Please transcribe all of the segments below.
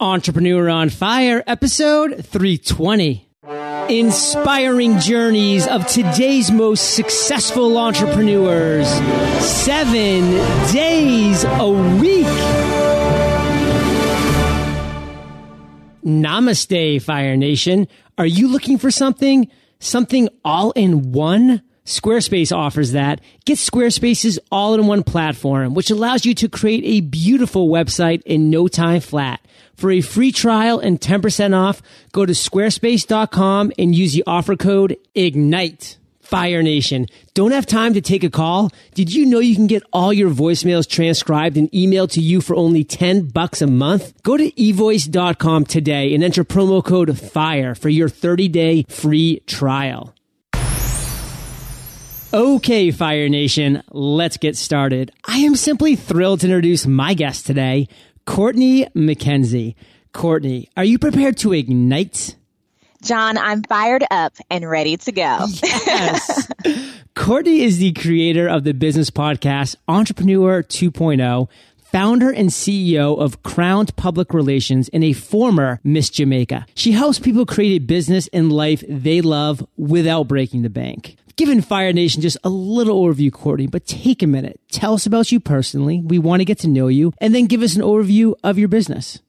Entrepreneur on Fire, episode 320. Inspiring journeys of today's most successful entrepreneurs. Seven days a week. Namaste, Fire Nation. Are you looking for something? Something all in one? Squarespace offers that. Get Squarespace's all in one platform, which allows you to create a beautiful website in no time flat. For a free trial and 10% off, go to squarespace.com and use the offer code IGNITE. Fire Nation. Don't have time to take a call? Did you know you can get all your voicemails transcribed and emailed to you for only 10 bucks a month? Go to evoice.com today and enter promo code FIRE for your 30 day free trial. Okay, Fire Nation, let's get started. I am simply thrilled to introduce my guest today, Courtney McKenzie. Courtney, are you prepared to ignite? John, I'm fired up and ready to go. Yes. Courtney is the creator of the business podcast Entrepreneur 2.0, founder and CEO of Crowned Public Relations and a former Miss Jamaica. She helps people create a business and life they love without breaking the bank. Given Fire Nation just a little overview, Courtney, but take a minute. Tell us about you personally. We want to get to know you and then give us an overview of your business.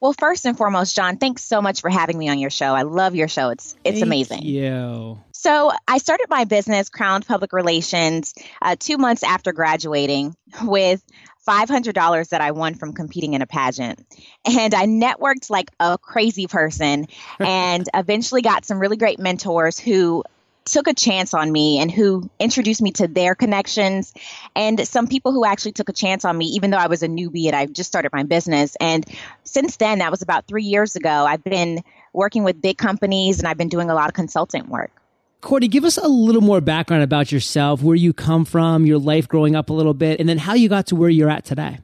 Well, first and foremost, John, thanks so much for having me on your show. I love your show. It's it's Thank amazing. You. So I started my business, Crowned Public Relations, uh, two months after graduating with $500 that I won from competing in a pageant. And I networked like a crazy person and eventually got some really great mentors who took a chance on me and who introduced me to their connections and some people who actually took a chance on me even though I was a newbie and I just started my business and since then that was about 3 years ago I've been working with big companies and I've been doing a lot of consultant work Courtney, give us a little more background about yourself, where you come from, your life growing up a little bit, and then how you got to where you're at today.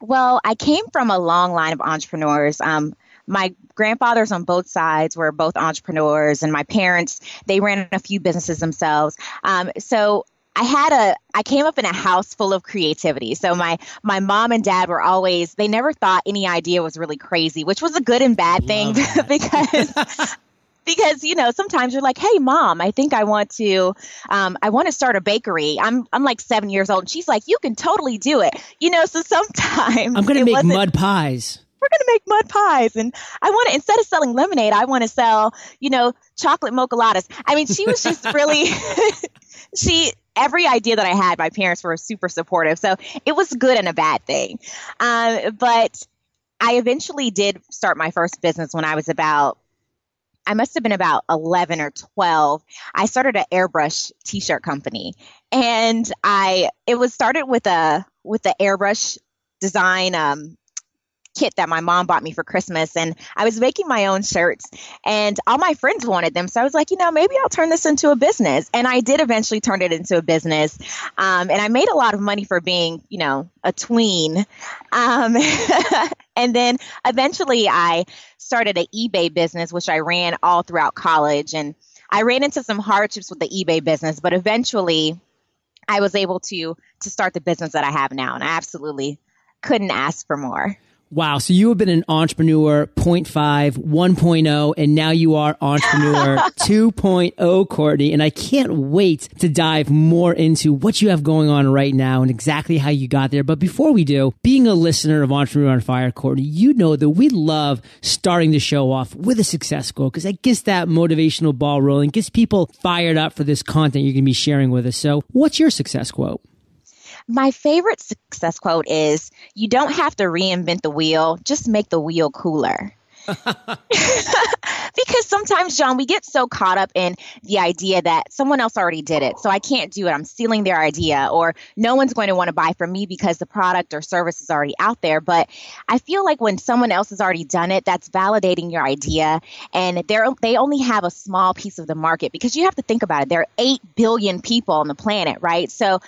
Well, I came from a long line of entrepreneurs. Um, my grandfathers on both sides were both entrepreneurs, and my parents they ran a few businesses themselves. Um, so I had a I came up in a house full of creativity. So my my mom and dad were always they never thought any idea was really crazy, which was a good and bad thing because because you know sometimes you're like hey mom i think i want to um, i want to start a bakery i'm i'm like seven years old and she's like you can totally do it you know so sometimes i'm gonna make mud pies we're going to make mud pies and i want to instead of selling lemonade i want to sell you know chocolate mocha lattes i mean she was just really she every idea that i had my parents were super supportive so it was good and a bad thing um, but i eventually did start my first business when i was about I must have been about 11 or 12. I started an airbrush t-shirt company and I, it was started with a, with the airbrush design, um, kit that my mom bought me for Christmas and I was making my own shirts and all my friends wanted them. So I was like, you know, maybe I'll turn this into a business. And I did eventually turn it into a business. Um, and I made a lot of money for being, you know, a tween. Um, and then eventually I started an eBay business, which I ran all throughout college. And I ran into some hardships with the eBay business, but eventually I was able to to start the business that I have now. And I absolutely couldn't ask for more. Wow. So you have been an entrepreneur 0.5, 1.0, and now you are entrepreneur 2.0, Courtney. And I can't wait to dive more into what you have going on right now and exactly how you got there. But before we do, being a listener of Entrepreneur on Fire, Courtney, you know that we love starting the show off with a success quote because that gets that motivational ball rolling, gets people fired up for this content you're going to be sharing with us. So what's your success quote? My favorite success quote is You don't have to reinvent the wheel, just make the wheel cooler. because sometimes, John, we get so caught up in the idea that someone else already did it, so I can't do it. I'm stealing their idea, or no one's going to want to buy from me because the product or service is already out there. But I feel like when someone else has already done it, that's validating your idea, and they're they only have a small piece of the market because you have to think about it. There are eight billion people on the planet, right? So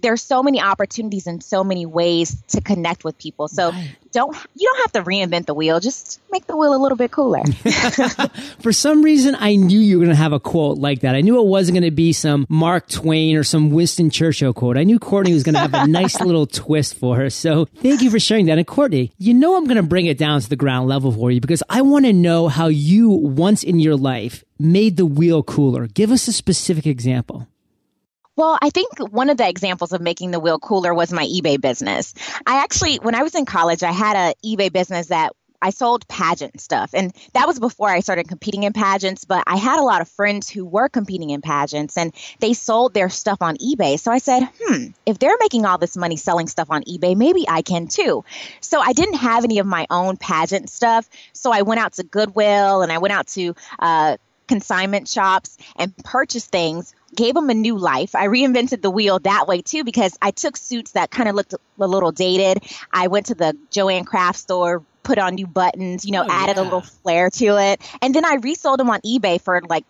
there's so many opportunities and so many ways to connect with people. So right. don't you don't have to reinvent the wheel. Just make the wheel a little bit cooler. For some reason, I knew you were going to have a quote like that. I knew it wasn't going to be some Mark Twain or some Winston Churchill quote. I knew Courtney was going to have a nice little twist for her. So thank you for sharing that. And Courtney, you know I'm going to bring it down to the ground level for you because I want to know how you once in your life made the wheel cooler. Give us a specific example. Well, I think one of the examples of making the wheel cooler was my eBay business. I actually, when I was in college, I had a eBay business that I sold pageant stuff. And that was before I started competing in pageants, but I had a lot of friends who were competing in pageants and they sold their stuff on eBay. So I said, hmm, if they're making all this money selling stuff on eBay, maybe I can too. So I didn't have any of my own pageant stuff. So I went out to Goodwill and I went out to, uh, consignment shops and purchased things gave them a new life. I reinvented the wheel that way too because I took suits that kind of looked a little dated. I went to the Jo-Ann Craft store, put on new buttons, you know, oh, added yeah. a little flair to it. And then I resold them on eBay for like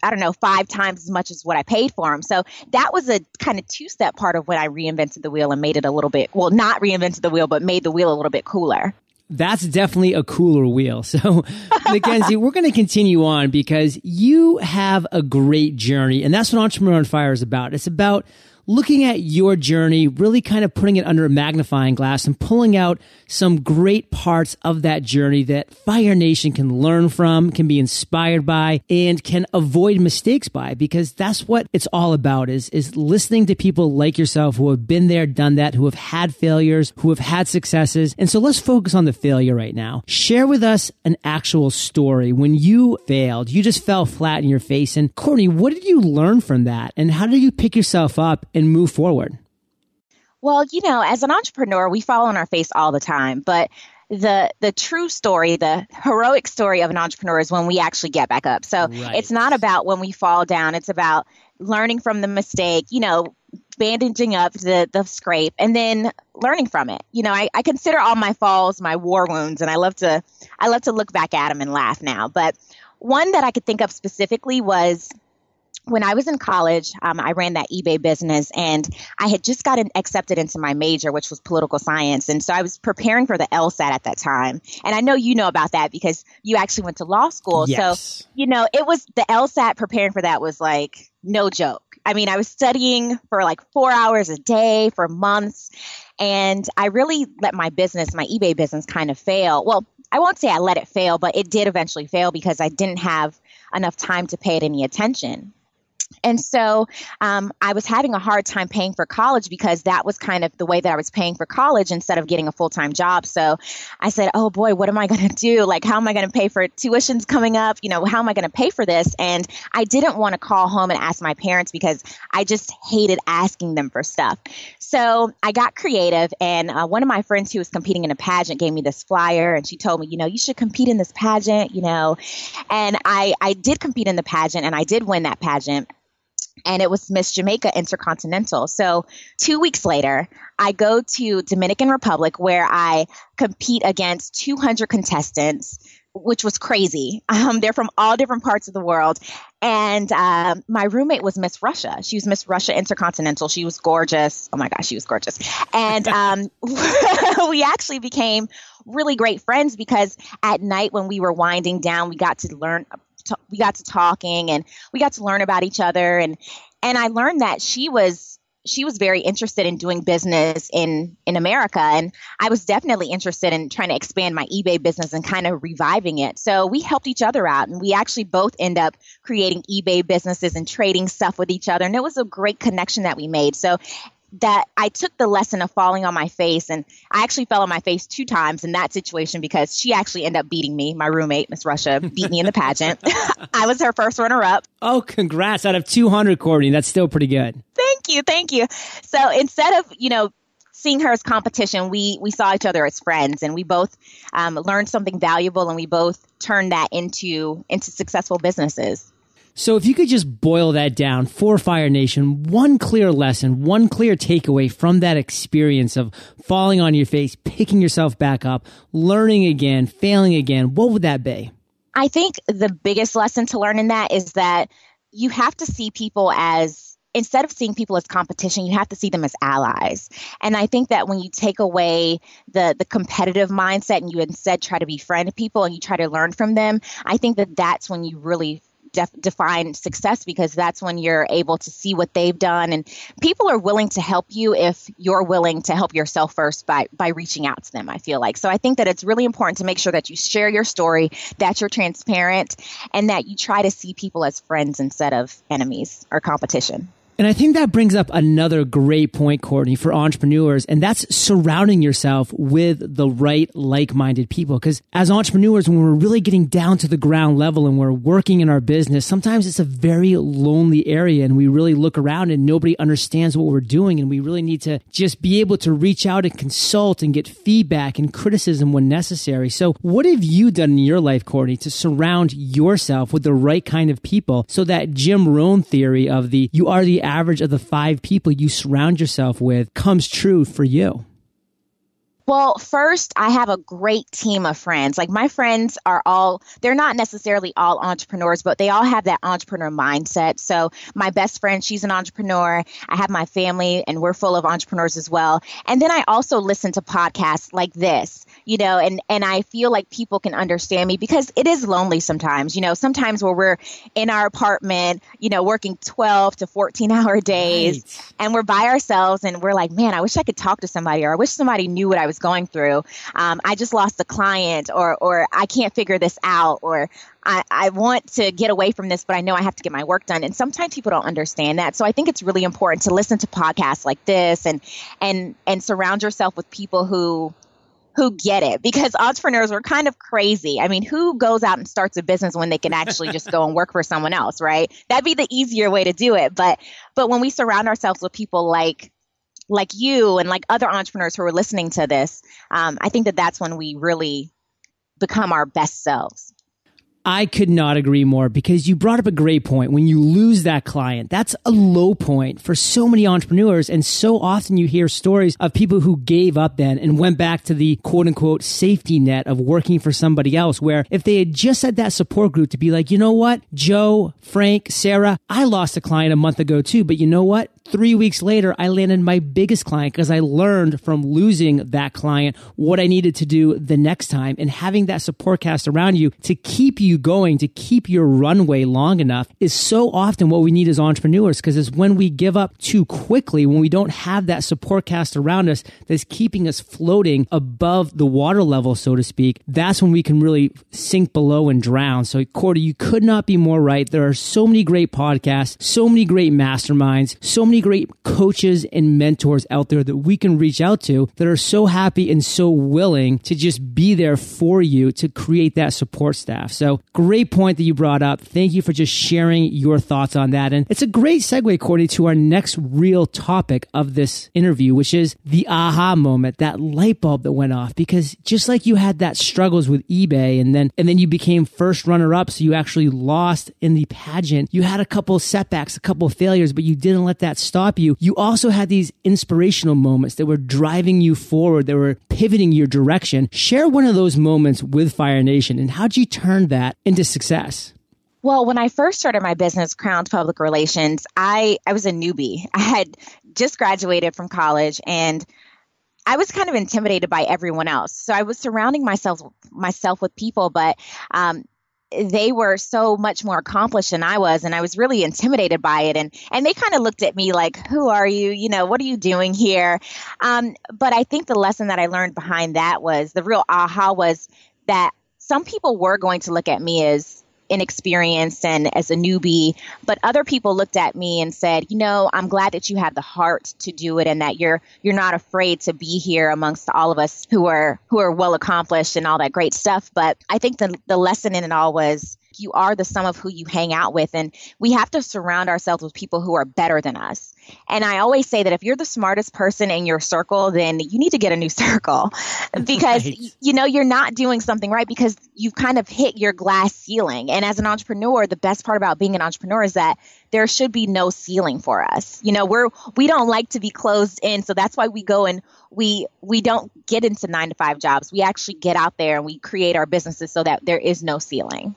I don't know, five times as much as what I paid for them. So that was a kind of two step part of when I reinvented the wheel and made it a little bit, well, not reinvented the wheel, but made the wheel a little bit cooler that's definitely a cooler wheel. So, McKenzie, we're going to continue on because you have a great journey, and that's what Entrepreneur on Fire is about. It's about looking at your journey, really kind of putting it under a magnifying glass and pulling out some great parts of that journey that Fire Nation can learn from, can be inspired by, and can avoid mistakes by, because that's what it's all about is, is listening to people like yourself who have been there, done that, who have had failures, who have had successes. And so let's focus on the failure right now. Share with us an actual story when you failed, you just fell flat in your face. And Courtney, what did you learn from that? And how did you pick yourself up and move forward? Well, you know, as an entrepreneur, we fall on our face all the time, but the the true story, the heroic story of an entrepreneur is when we actually get back up. So right. it's not about when we fall down, it's about learning from the mistake, you know, bandaging up the the scrape and then learning from it. You know, I, I consider all my falls my war wounds and I love to I love to look back at them and laugh now. But one that I could think of specifically was when I was in college, um, I ran that eBay business and I had just gotten accepted into my major, which was political science. And so I was preparing for the LSAT at that time. And I know you know about that because you actually went to law school. Yes. So, you know, it was the LSAT preparing for that was like no joke. I mean, I was studying for like four hours a day for months. And I really let my business, my eBay business kind of fail. Well, I won't say I let it fail, but it did eventually fail because I didn't have enough time to pay it any attention. And so um, I was having a hard time paying for college because that was kind of the way that I was paying for college instead of getting a full time job. So I said, oh boy, what am I going to do? Like, how am I going to pay for tuitions coming up? You know, how am I going to pay for this? And I didn't want to call home and ask my parents because I just hated asking them for stuff. So I got creative, and uh, one of my friends who was competing in a pageant gave me this flyer, and she told me, you know, you should compete in this pageant, you know. And I, I did compete in the pageant, and I did win that pageant and it was Miss Jamaica Intercontinental. So two weeks later, I go to Dominican Republic where I compete against 200 contestants, which was crazy. Um, they're from all different parts of the world. And uh, my roommate was Miss Russia. She was Miss Russia Intercontinental. She was gorgeous. Oh my gosh, she was gorgeous. And um, we actually became really great friends because at night when we were winding down, we got to learn we got to talking and we got to learn about each other and and I learned that she was she was very interested in doing business in in America and I was definitely interested in trying to expand my eBay business and kind of reviving it. So we helped each other out and we actually both end up creating eBay businesses and trading stuff with each other and it was a great connection that we made. So that I took the lesson of falling on my face and I actually fell on my face two times in that situation because she actually ended up beating me. My roommate, Miss Russia, beat me in the pageant. I was her first runner up. Oh, congrats. Out of 200, Courtney. That's still pretty good. Thank you. Thank you. So instead of, you know, seeing her as competition, we, we saw each other as friends and we both um, learned something valuable and we both turned that into, into successful businesses. So if you could just boil that down for Fire Nation, one clear lesson, one clear takeaway from that experience of falling on your face, picking yourself back up, learning again, failing again, what would that be? I think the biggest lesson to learn in that is that you have to see people as instead of seeing people as competition, you have to see them as allies. And I think that when you take away the the competitive mindset and you instead try to befriend people and you try to learn from them, I think that that's when you really def- define success because that's when you're able to see what they've done. And people are willing to help you if you're willing to help yourself first by by reaching out to them i feel like. So i think that it's really important to make sure that you share your story that you're transparent and that you try to see people as friends instead of enemies or competition and I think that brings up another great point, Courtney, for entrepreneurs, and that's surrounding yourself with the right like-minded people. Because as entrepreneurs, when we're really getting down to the ground level and we're working in our business, sometimes it's a very lonely area and we really look around and nobody understands what we're doing. And we really need to just be able to reach out and consult and get feedback and criticism when necessary. So what have you done in your life, Courtney, to surround yourself with the right kind of people so that Jim Rohn theory of the you are the average of the five people you surround yourself with comes true for you? Well, first, I have a great team of friends. Like my friends are all, they're not necessarily all entrepreneurs, but they all have that entrepreneur mindset. So my best friend, she's an entrepreneur. I have my family and we're full of entrepreneurs as well. And then I also listen to podcasts like this you know, and, and I feel like people can understand me because it is lonely sometimes, you know, sometimes where we're in our apartment, you know, working 12 to 14 hour days right. and we're by ourselves and we're like, man, I wish I could talk to somebody or I wish somebody knew what I was going through. Um, I just lost a client or, or I can't figure this out or I, I want to get away from this, but I know I have to get my work done. And sometimes people don't understand that. So I think it's really important to listen to podcasts like this and and and surround yourself with people who who get it because entrepreneurs are kind of crazy. I mean, who goes out and starts a business when they can actually just go and work for someone else, right? That'd be the easier way to do it. But but when we surround ourselves with people like like you and like other entrepreneurs who are listening to this, um, I think that that's when we really become our best selves. I could not agree more because you brought up a great point. When you lose that client, that's a low point for so many entrepreneurs. And so often you hear stories of people who gave up then and went back to the quote unquote safety net of working for somebody else, where if they had just had that support group to be like, you know what, Joe, Frank, Sarah, I lost a client a month ago too, but you know what? Three weeks later, I landed my biggest client because I learned from losing that client what I needed to do the next time and having that support cast around you to keep you going, to keep your runway long enough is so often what we need as entrepreneurs because it's when we give up too quickly, when we don't have that support cast around us that's keeping us floating above the water level, so to speak, that's when we can really sink below and drown. So, Cordy, you could not be more right. There are so many great podcasts, so many great masterminds, so many many great coaches and mentors out there that we can reach out to that are so happy and so willing to just be there for you to create that support staff. So great point that you brought up. Thank you for just sharing your thoughts on that. And it's a great segue, Courtney, to our next real topic of this interview, which is the aha moment, that light bulb that went off. Because just like you had that struggles with eBay and then, and then you became first runner up. So you actually lost in the pageant. You had a couple setbacks, a couple failures, but you didn't let that stop you, you also had these inspirational moments that were driving you forward, that were pivoting your direction. Share one of those moments with Fire Nation and how'd you turn that into success? Well, when I first started my business, Crowned Public Relations, I, I was a newbie. I had just graduated from college and I was kind of intimidated by everyone else. So I was surrounding myself myself with people, but um, they were so much more accomplished than I was and I was really intimidated by it and and they kind of looked at me like who are you? You know what are you doing here? Um, but I think the lesson that I learned behind that was the real aha was that some people were going to look at me as inexperienced and as a newbie but other people looked at me and said you know i'm glad that you have the heart to do it and that you're you're not afraid to be here amongst all of us who are who are well accomplished and all that great stuff. But i think the the lesson in it all was you are the sum of who you hang out with and we have to surround ourselves with people who are better than us and I always say that if you're the smartest person in your circle, then you need to get a new circle because, right. you know, you're not doing something right because you've kind of hit your glass ceiling. And as an entrepreneur, the best part about being an entrepreneur is that there should be no ceiling for us. You know, we're, we don't like to be closed in. So that's why we go and we, we don't get into nine to five jobs. We actually get out there and we create our businesses so that there is no ceiling.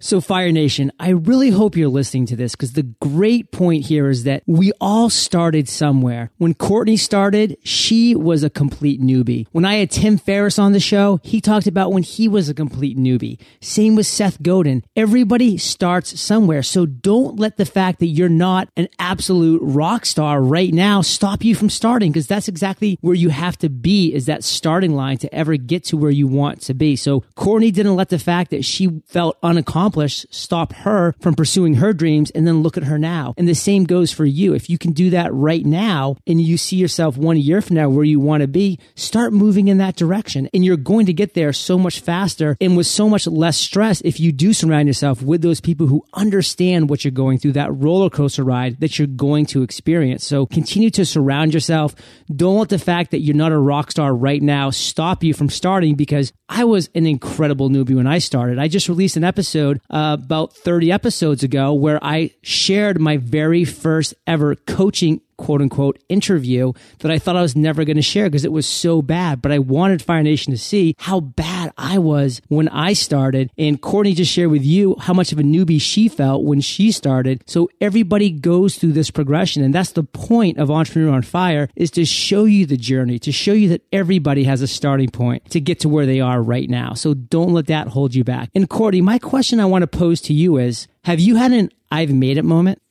So, Fire Nation, I really hope you're listening to this because the great point here is that we all started somewhere. When Courtney started, she was a complete newbie. When I had Tim Ferriss on the show, he talked about when he was a complete newbie. Same with Seth Godin. Everybody starts somewhere. So don't let the fact that you're not an absolute rock star right now stop you from starting because that's exactly where you have to be is that starting line to ever get to where you want to be. So Courtney didn't let the fact that she felt unaccomplished stop her from pursuing her dreams and then look at her now. And the same goes for you. If you can do that right now and you see yourself one year from now where you want to be, start moving in that direction. And you're going to get there so much faster and with so much less stress if you do surround yourself with those people who understand what you're going through, that roller coaster ride that you're going to experience. So continue to surround yourself. Don't let the fact that you're not a rock star right now stop you from starting because I was an incredible newbie when I started. I just released an episode uh, about 30 episodes ago where I shared my very first ever coaching quote unquote interview that I thought I was never going to share because it was so bad. But I wanted Fire Nation to see how bad I was when I started. And Courtney just shared with you how much of a newbie she felt when she started. So everybody goes through this progression. And that's the point of Entrepreneur on Fire is to show you the journey, to show you that everybody has a starting point to get to where they are right now. So don't let that hold you back. And Courtney, my question I want to pose to you is, have you had an I've made it moment?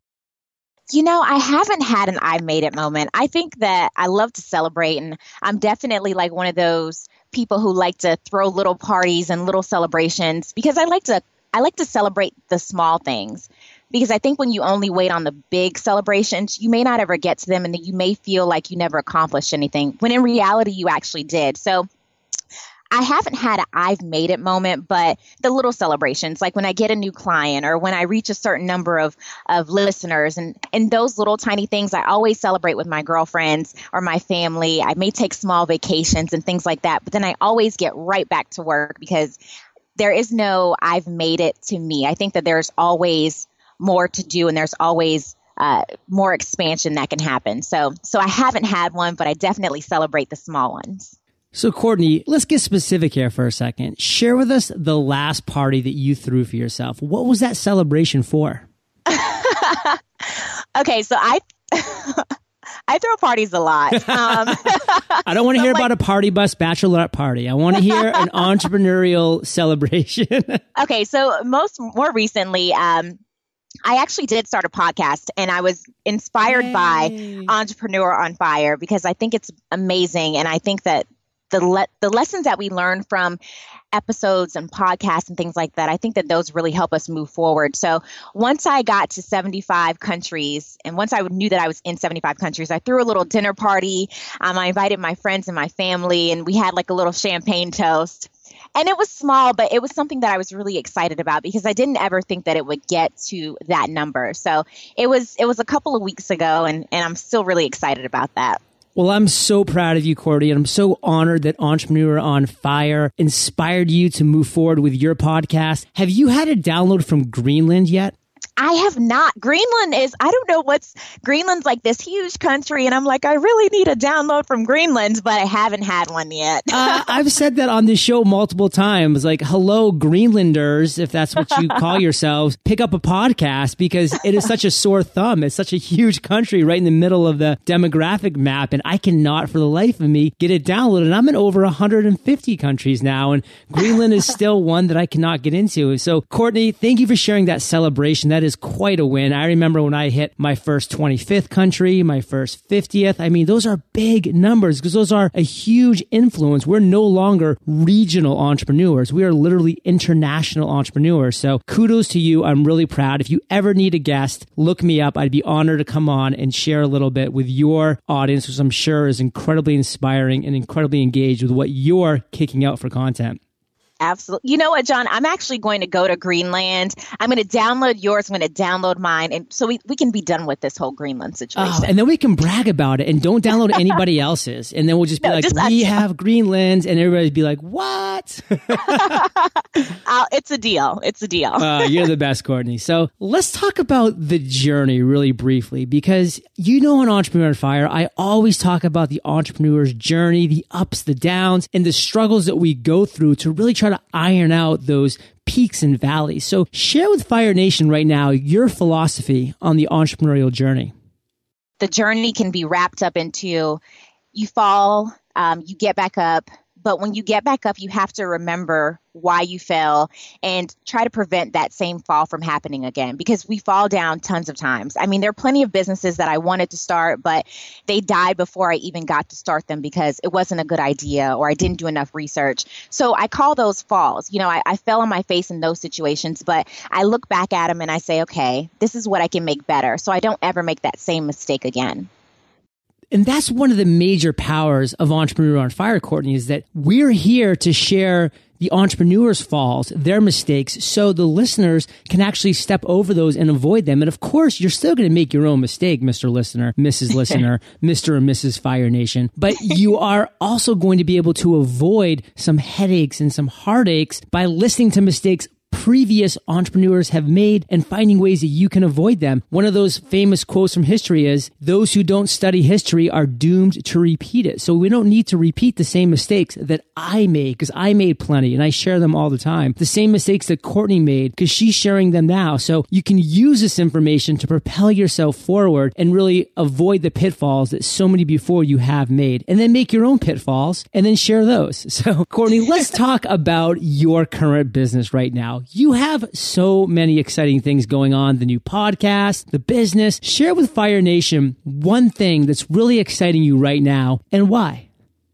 You know, I haven't had an I made it moment. I think that I love to celebrate, and I'm definitely like one of those people who like to throw little parties and little celebrations because I like to I like to celebrate the small things because I think when you only wait on the big celebrations, you may not ever get to them and you may feel like you never accomplished anything when in reality you actually did. So I haven't had a I've made it moment, but the little celebrations, like when I get a new client or when I reach a certain number of, of listeners and, and those little tiny things, I always celebrate with my girlfriends or my family. I may take small vacations and things like that, but then I always get right back to work because there is no I've made it to me. I think that there's always more to do and there's always uh, more expansion that can happen. So, so I haven't had one, but I definitely celebrate the small ones. So, Courtney, let's get specific here for a second. Share with us the last party that you threw for yourself. What was that celebration for? okay, so I. I throw parties a lot. Um, I don't want to hear like, about a party bus bachelorette party. I want to hear an entrepreneurial celebration. okay, so most more recently, um, I actually did start a podcast and I was inspired Yay. by Entrepreneur on Fire because I think it's amazing. And I think that the le- the lessons that we learn from episodes and podcasts and things like that, I think that those really help us move forward. So once I got to 75 countries, and once I knew that I was in 75 countries, I threw a little dinner party. Um, I invited my friends and my family, and we had like a little champagne toast. And it was small, but it was something that I was really excited about because I didn't ever think that it would get to that number. So it was it was a couple of weeks ago, and and I'm still really excited about that. Well, I'm so proud of you, Cordy, and I'm so honored that Entrepreneur on Fire inspired you to move forward with your podcast. Have you had a download from Greenland yet? I have not. Greenland is, I don't know what's, Greenland's like this huge country. And I'm like, I really need a download from Greenland, but I haven't had one yet. uh, I've said that on this show multiple times. Like, hello, Greenlanders, if that's what you call yourselves, pick up a podcast because it is such a sore thumb. It's such a huge country right in the middle of the demographic map. And I cannot for the life of me get it downloaded. And I'm in over 150 countries now. And Greenland is still one that I cannot get into. So, Courtney, thank you for sharing that celebration. That is is quite a win. I remember when I hit my first 25th country, my first 50th. I mean, those are big numbers because those are a huge influence. We're no longer regional entrepreneurs. We are literally international entrepreneurs. So kudos to you. I'm really proud. If you ever need a guest, look me up. I'd be honored to come on and share a little bit with your audience, which I'm sure is incredibly inspiring and incredibly engaged with what you're kicking out for content. Absolutely. You know what, John? I'm actually going to go to Greenland. I'm going to download yours. I'm going to download mine. And so we, we can be done with this whole Greenland oh, situation. Oh, and then we can brag about it and don't download anybody else's. And then we'll just be no, like, just we have Greenland. And everybody'd be like, what? I'll, it's a deal. It's a deal. uh, you're the best, Courtney. So let's talk about the journey really briefly because you know on Entrepreneur on Fire, I always talk about the entrepreneur's journey, the ups, the downs, and the struggles that we go through to really try to iron out those peaks and valleys. So share with Fire Nation right now your philosophy on the entrepreneurial journey. The journey can be wrapped up into you fall, um, you get back up, but when you get back up, you have to remember why you fell and try to prevent that same fall from happening again because we fall down tons of times. I mean, there are plenty of businesses that I wanted to start, but they died before I even got to start them because it wasn't a good idea or I didn't do enough research. So I call those falls. You know, I, I fell on my face in those situations, but I look back at them and I say, okay, this is what I can make better. So I don't ever make that same mistake again. And that's one of the major powers of Entrepreneur on Fire, Courtney, is that we're here to share the entrepreneur's falls, their mistakes, so the listeners can actually step over those and avoid them. And of course, you're still going to make your own mistake, Mr. Listener, Mrs. Listener, Mr. and Mrs. Fire Nation, but you are also going to be able to avoid some headaches and some heartaches by listening to mistakes previous entrepreneurs have made and finding ways that you can avoid them. One of those famous quotes from history is those who don't study history are doomed to repeat it. So we don't need to repeat the same mistakes that I made because I made plenty and I share them all the time. The same mistakes that Courtney made because she's sharing them now. So you can use this information to propel yourself forward and really avoid the pitfalls that so many before you have made and then make your own pitfalls and then share those. So Courtney, let's talk about your current business right now you have so many exciting things going on the new podcast, the business. Share with Fire Nation one thing that's really exciting you right now and why.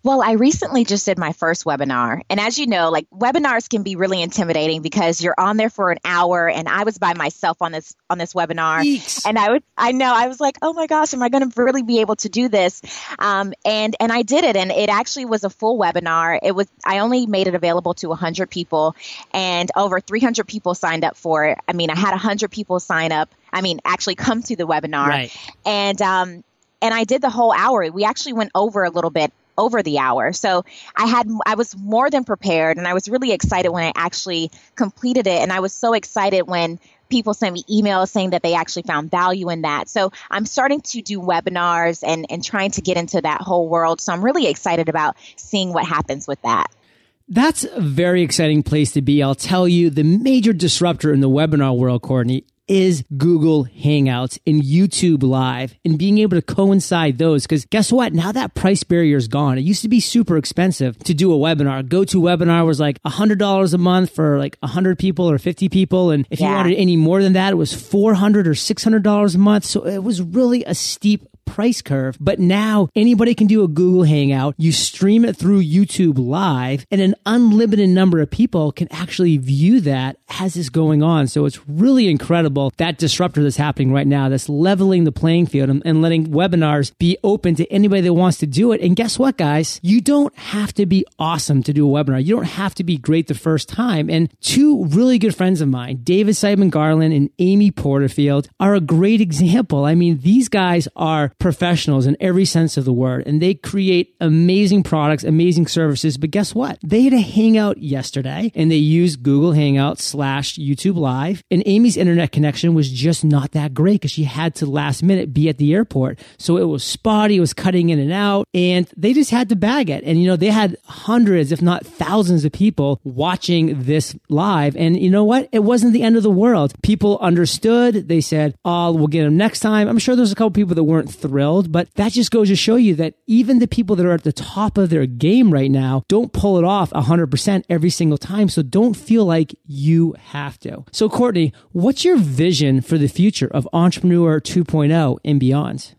Well, I recently just did my first webinar. And as you know, like webinars can be really intimidating because you're on there for an hour and I was by myself on this on this webinar. Eeks. And I would I know I was like, "Oh my gosh, am I going to really be able to do this?" Um, and and I did it and it actually was a full webinar. It was I only made it available to 100 people and over 300 people signed up for it. I mean, I had 100 people sign up. I mean, actually come to the webinar. Right. And um and I did the whole hour. We actually went over a little bit over the hour. So I had I was more than prepared and I was really excited when I actually completed it and I was so excited when people sent me emails saying that they actually found value in that. So I'm starting to do webinars and and trying to get into that whole world. So I'm really excited about seeing what happens with that. That's a very exciting place to be. I'll tell you, the major disruptor in the webinar world, Courtney, is Google Hangouts and YouTube Live and being able to coincide those. Because guess what? Now that price barrier is gone. It used to be super expensive to do a webinar. GoToWebinar was like a $100 a month for like a 100 people or 50 people. And if you wanted any more than that, it was 400 or $600 a month. So it was really a steep price curve. But now anybody can do a Google Hangout. You stream it through YouTube live and an unlimited number of people can actually view that as is going on. So it's really incredible that disruptor that's happening right now that's leveling the playing field and, and letting webinars be open to anybody that wants to do it. And guess what, guys? You don't have to be awesome to do a webinar. You don't have to be great the first time. And two really good friends of mine, David Siteman Garland and Amy Porterfield, are a great example. I mean, these guys are professionals in every sense of the word, and they create amazing products, amazing services. But guess what? They had a hangout yesterday and they used Google Hangout slash YouTube Live. And Amy's internet connection was just not that great because she had to last minute be at the airport. So it was spotty, it was cutting in and out, and they just had to bag it. And you know, they had hundreds, if not thousands of people watching this live. And you know what? It wasn't the end of the world. People understood. They said, oh, we'll get them next time. I'm sure there's a couple people that weren't thrilled, but that just goes to show you that even the people that are at the top of their game right now don't pull it off 100% every single time. So don't feel like you have to. So Courtney, what's your vision for the future of Entrepreneur 2.0 and beyond?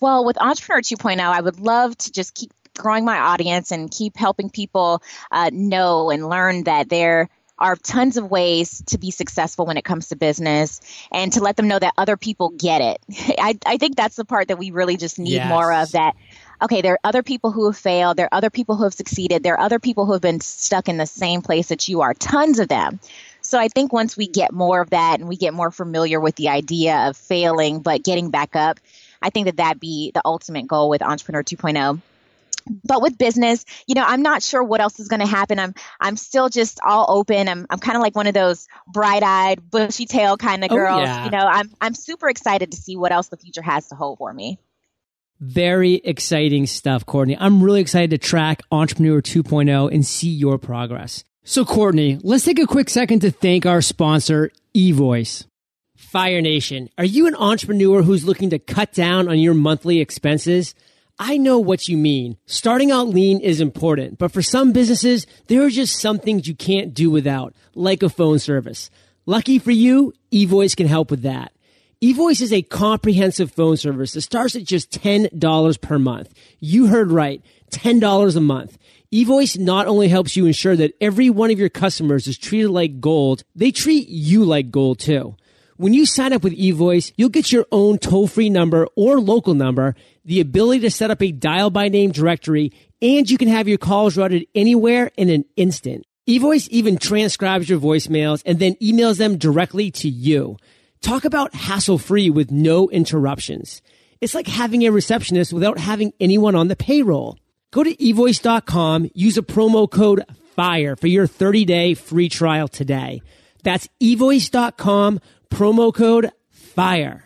Well, with Entrepreneur 2.0, I would love to just keep growing my audience and keep helping people uh, know and learn that there are tons of ways to be successful when it comes to business and to let them know that other people get it. I, I think that's the part that we really just need Yes. more of that. Okay, there are other people who have failed. There are other people who have succeeded. There are other people who have been stuck in the same place that you are, tons of them. So I think once we get more of that and we get more familiar with the idea of failing but getting back up, I think that that'd be the ultimate goal with Entrepreneur 2.0. but with business, you know, I'm not sure what else is going to happen. I'm I'm still just all open. I'm I'm kind of like one of those bright-eyed, bushy-tailed kind of Oh, girls. yeah. You know, I'm I'm super excited to see what else the future has to hold for me. Very exciting stuff, Courtney. I'm really excited to track Entrepreneur 2.0 and see your progress. So, Courtney, let's take a quick second to thank our sponsor, eVoice. Fire Nation, are you an entrepreneur who's looking to cut down on your monthly expenses? I know what you mean. Starting out lean is important, but for some businesses, there are just some things you can't do without, like a phone service. Lucky for you, eVoice can help with that. eVoice is a comprehensive phone service that starts at just $10 per month. You heard right. $10 a month. eVoice not only helps you ensure that every one of your customers is treated like gold, they treat you like gold too. When you sign up with eVoice, you'll get your own toll-free number or local number, the ability to set up a dial by name directory, and you can have your calls routed anywhere in an instant. eVoice even transcribes your voicemails and then emails them directly to you. Talk about hassle free with no interruptions. It's like having a receptionist without having anyone on the payroll. Go to evoice.com, use a promo code FIRE for your 30 day free trial today. That's evoice.com, promo code FIRE.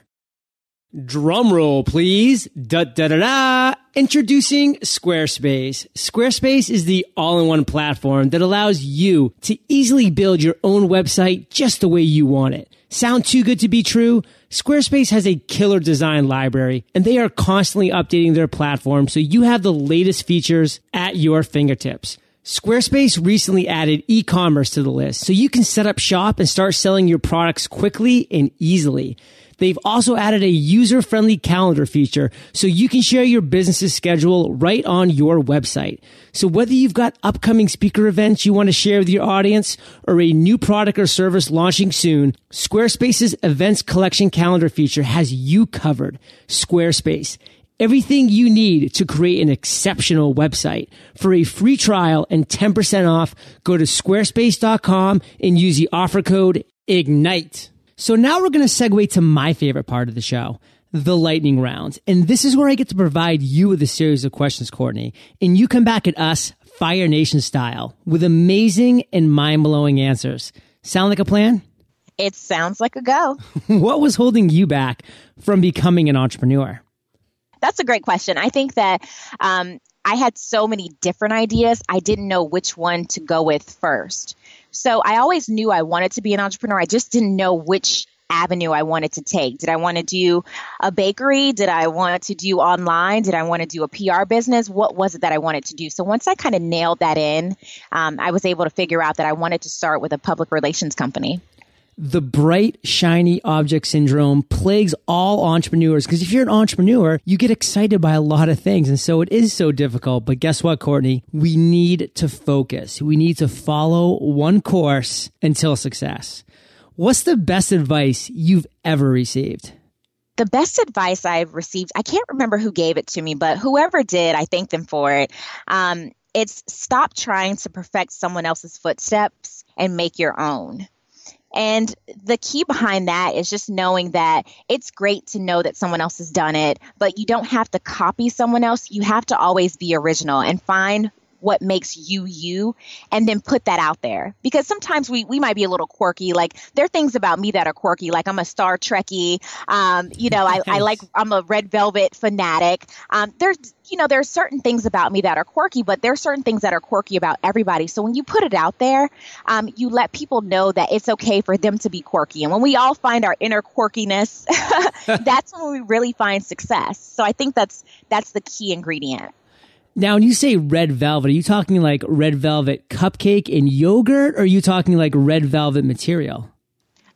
Drum roll, please. Da da da da. Introducing Squarespace. Squarespace is the all-in-one platform that allows you to easily build your own website just the way you want it. Sound too good to be true? Squarespace has a killer design library and they are constantly updating their platform so you have the latest features at your fingertips. Squarespace recently added e-commerce to the list so you can set up shop and start selling your products quickly and easily. They've also added a user-friendly calendar feature so you can share your business's schedule right on your website. So whether you've got upcoming speaker events you want to share with your audience or a new product or service launching soon, Squarespace's events collection calendar feature has you covered. Squarespace. Everything you need to create an exceptional website. For a free trial and 10% off, go to squarespace.com and use the offer code IGNITE. So now we're going to segue to my favorite part of the show, the lightning round. And this is where I get to provide you with a series of questions, Courtney. And you come back at us, Fire Nation style, with amazing and mind blowing answers. Sound like a plan? It sounds like a go. what was holding you back from becoming an entrepreneur? That's a great question. I think that um, I had so many different ideas, I didn't know which one to go with first. So I always knew I wanted to be an entrepreneur. I just didn't know which avenue I wanted to take. Did I want to do a bakery? Did I want to do online? Did I want to do a PR business? What was it that I wanted to do? So once I kind of nailed that in, um, I was able to figure out that I wanted to start with a public relations company. The bright, shiny object syndrome plagues all entrepreneurs because if you're an entrepreneur, you get excited by a lot of things. And so it is so difficult. But guess what, Courtney? We need to focus. We need to follow one course until success. What's the best advice you've ever received? the best advice I've received, I can't remember who gave it to me, but whoever did, I thank them for it. Um, it's stop trying to perfect someone else's footsteps and make your own. And the key behind that is just knowing that it's great to know that someone else has done it, but you don't have to copy someone else. You have to always be original and find what makes you you and then put that out there. Because sometimes we we might be a little quirky. Like there are things about me that are quirky. Like i'm a star trekkie um, you know I, I like i'm a red velvet fanatic. Um, there's you know there are certain things about me that are quirky but there are certain things that are quirky about everybody. So when you put it out there um, you let people know that it's okay for them to be quirky. And when we all find our inner quirkiness that's when we really find success. So i think that's that's the key ingredient Now, when you say red velvet, are you talking like red velvet cupcake and yogurt, or are you talking like red velvet material?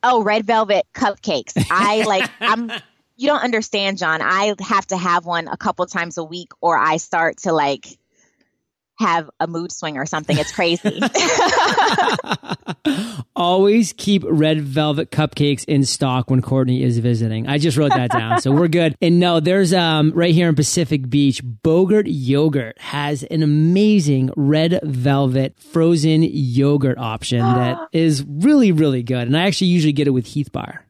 Oh, red velvet cupcakes. I like, I'm, you don't understand, John. I have to have one a couple times a week or I start to like have a mood swing or something. It's crazy. Always keep red velvet cupcakes in stock when Courtney is visiting. I just wrote that down, so we're good. And no, there's um right here in Pacific Beach, Bogart Yogurt has an amazing red velvet frozen yogurt option that is really really good. And I actually usually get it with Heath Bar.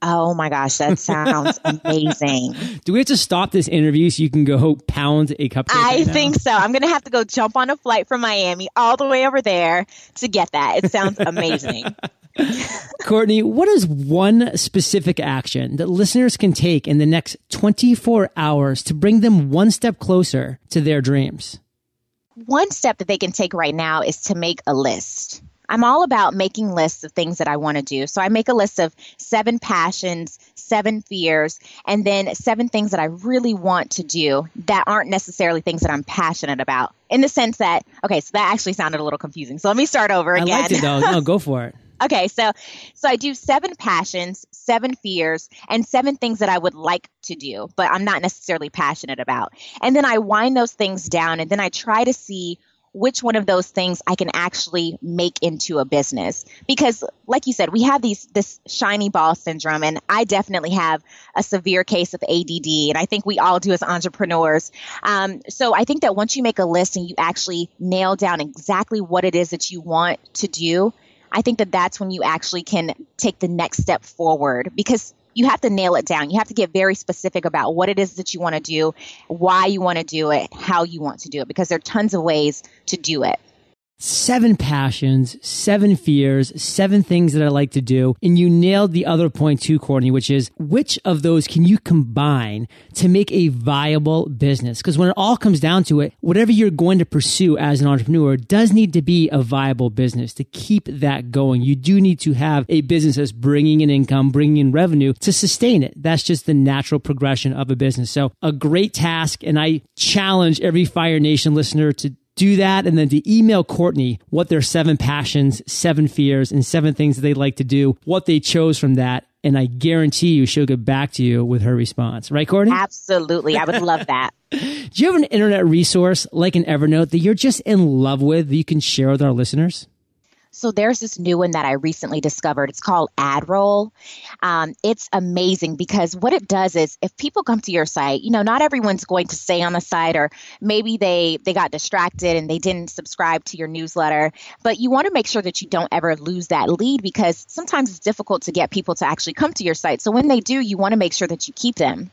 Oh my gosh, that sounds amazing. Do we have to stop this interview so you can go pound a cupcake? I right think so. I'm going to have to go jump on a flight from Miami all the way over there to get that. It sounds amazing. Courtney, what is one specific action that listeners can take in the next 24 hours to bring them one step closer to their dreams? One step that they can take right now is to make a list. I'm all about making lists of things that I want to do. So I make a list of seven passions, seven fears, and then seven things that I really want to do that aren't necessarily things that I'm passionate about. In the sense that, okay, so that actually sounded a little confusing. So let me start over again. I liked it though. No, go for it. Okay, so so I do seven passions, seven fears, and seven things that I would like to do, but I'm not necessarily passionate about. And then I wind those things down and then I try to see which one of those things I can actually make into a business. Because like you said, we have these this shiny ball syndrome and I definitely have a severe case of ADD and I think we all do as entrepreneurs. Um, so I think that once you make a list and you actually nail down exactly what it is that you want to do, I think that that's when you actually can take the next step forward because you have to nail it down. You have to get very specific about what it is that you want to do, why you want to do it, how you want to do it, because there are tons of ways to do it seven passions, seven fears, seven things that I like to do. And you nailed the other point too, Courtney, which is which of those can you combine to make a viable business? Because when it all comes down to it, whatever you're going to pursue as an entrepreneur does need to be a viable business to keep that going. You do need to have a business that's bringing in income, bringing in revenue to sustain it. That's just the natural progression of a business. So a great task. And I challenge every Fire Nation listener to do that and then to email Courtney what their seven passions, seven fears, and seven things that they'd like to do, what they chose from that. And I guarantee you she'll get back to you with her response. Right, Courtney? Absolutely. I would love that. do you have an internet resource like an Evernote that you're just in love with that you can share with our listeners? So there's this new one that I recently discovered. It's called AdRoll. Um, it's amazing because what it does is if people come to your site, you know, not everyone's going to stay on the site or maybe they they got distracted and they didn't subscribe to your newsletter, but you want to make sure that you don't ever lose that lead because sometimes it's difficult to get people to actually come to your site. So when they do, you want to make sure that you keep them.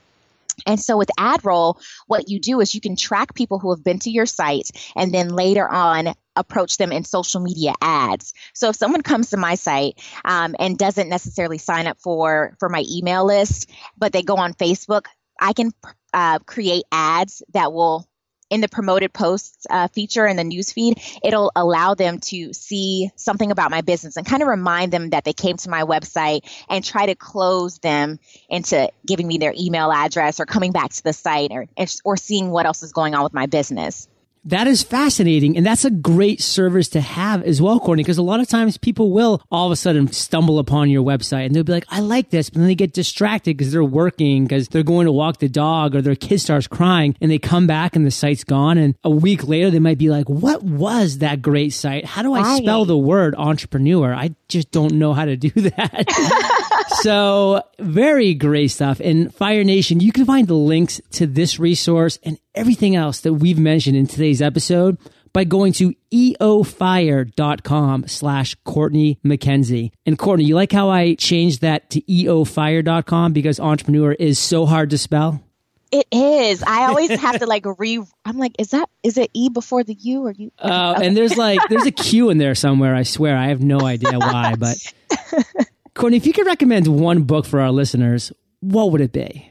And so with AdRoll, what you do is you can track people who have been to your site and then later on approach them in social media ads. So if someone comes to my site um, and doesn't necessarily sign up for for my email list, but they go on Facebook, I can uh, create ads that will in the promoted posts uh, feature in the newsfeed, it'll allow them to see something about my business and kind of remind them that they came to my website and try to close them into giving me their email address or coming back to the site or, or seeing what else is going on with my business. That is fascinating. And that's a great service to have as well, Courtney, because a lot of times people will all of a sudden stumble upon your website and they'll be like, I like this. But then they get distracted because they're working, because they're going to walk the dog or their kid starts crying and they come back and the site's gone. And a week later, they might be like, what was that great site? How do I spell the word entrepreneur? I just don't know how to do that. so very great stuff. And Fire Nation, you can find the links to this resource and everything else that we've mentioned in today's episode by going to eofire.com slash Courtney McKenzie. And Courtney, you like how I changed that to eofire.com because entrepreneur is so hard to spell? It is. I always have to like re. I'm like, is that is it e before the u or you? Oh, uh, and there's like there's a q in there somewhere. I swear, I have no idea why. But Courtney, if you could recommend one book for our listeners, what would it be?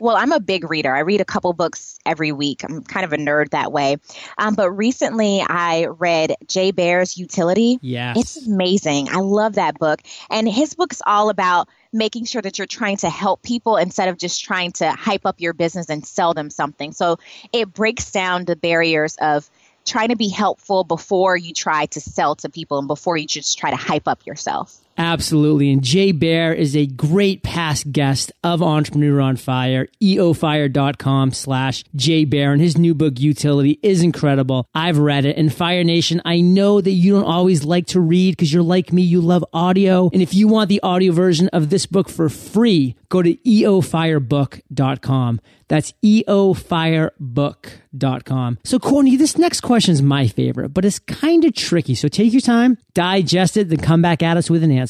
Well, I'm a big reader. I read a couple books every week. I'm kind of a nerd that way. Um, but recently I read Jay Baer's Utility. Yes. It's amazing. I love that book. And his book's all about making sure that you're trying to help people instead of just trying to hype up your business and sell them something. So it breaks down the barriers of trying to be helpful before you try to sell to people and before you just try to hype up yourself. Absolutely. And Jay Baer is a great past guest of Entrepreneur on Fire, eofire.com slash Jay Baer. And his new book, Utility, is incredible. I've read it. And Fire Nation, I know that you don't always like to read because you're like me. You love audio. And if you want the audio version of this book for free, go to eofirebook.com. That's eofirebook.com. So, Courtney, this next question is my favorite, but it's kind of tricky. So take your time, digest it, then come back at us with an answer.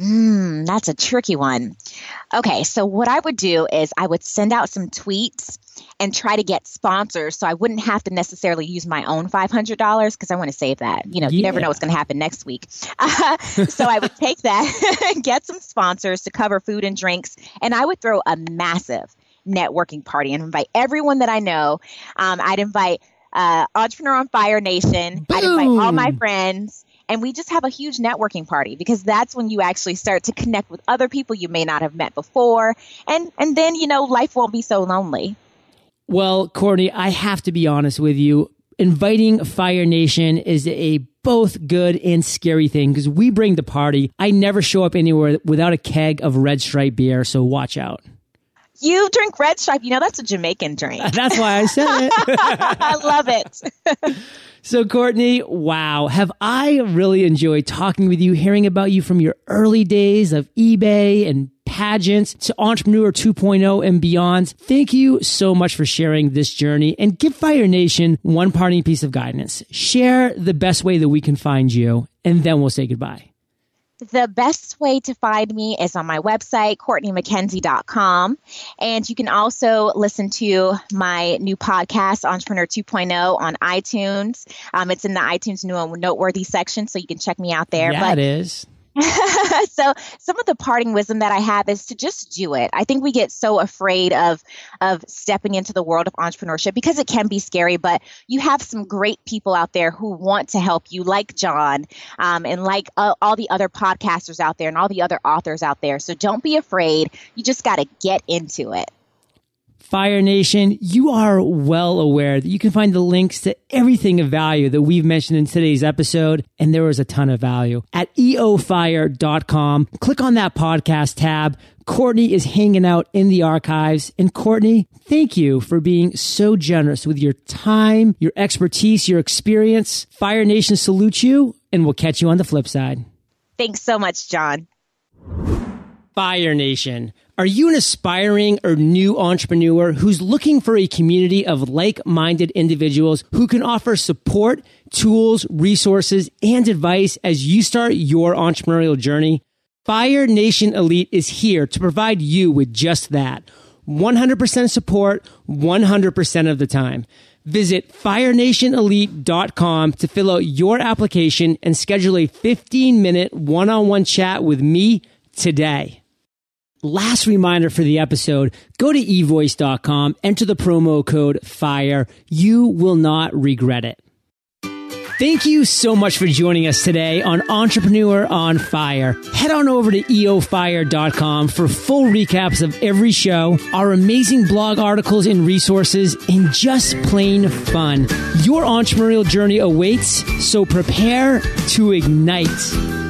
Mm, that's a tricky one. Okay, so what I would do is I would send out some tweets and try to get sponsors so I wouldn't have to necessarily use my own $500 because I want to save that. You know, yeah. you never know what's going to happen next week. Uh, so I would take that, get some sponsors to cover food and drinks, and I would throw a massive networking party and invite everyone that I know. Um, I'd invite uh, Entrepreneur on Fire Nation. Boom. I'd invite all my friends and we just have a huge networking party because that's when you actually start to connect with other people you may not have met before. And and then you know life won't be so lonely. Well courtney i have to be honest with you. Inviting fire nation is a both good and scary thing because we bring the party. I never show up anywhere without a keg of red stripe beer so watch out you drink red stripe you know that's a jamaican drink that's why i said it i love it So, Courtney, wow, have I really enjoyed talking with you, hearing about you from your early days of eBay and pageants to Entrepreneur 2.0 and beyond. Thank you so much for sharing this journey and give Fire Nation one parting piece of guidance. Share the best way that we can find you, and then we'll say goodbye. The best way to find me is on my website, CourtneyMcKenzie.com. And you can also listen to my new podcast, Entrepreneur 2.0, on iTunes. Um, it's in the iTunes new and noteworthy section, so you can check me out there. Yeah, but, it is. so some of the parting wisdom that I have is to just do it. I think we get so afraid of of stepping into the world of entrepreneurship because it can be scary, but you have some great people out there who want to help you, like John, um, and like uh, all the other podcasters out there and all the other authors out there. So don't be afraid. You just got to get into it. Fire Nation, you are well aware that you can find the links to everything of value that we've mentioned in today's episode, and there was a ton of value at eofire.com. Click on that podcast tab. Courtney is hanging out in the archives. And Courtney, thank you for being so generous with your time, your expertise, your experience. Fire Nation salutes you, and we'll catch you on the flip side. Thanks so much, John. Fire Nation. Are you an aspiring or new entrepreneur who's looking for a community of like-minded individuals who can offer support, tools, resources, and advice as you start your entrepreneurial journey? Fire Nation Elite is here to provide you with just that. 100% support, 100% of the time. Visit firenationelite.com to fill out your application and schedule a 15 minute one on one chat with me today. Last reminder for the episode, go to evoice.com, enter the promo code FIRE. You will not regret it. Thank you so much for joining us today on Entrepreneur on Fire. Head on over to eofire.com for full recaps of every show, our amazing blog articles and resources, and just plain fun. Your entrepreneurial journey awaits, so prepare to ignite.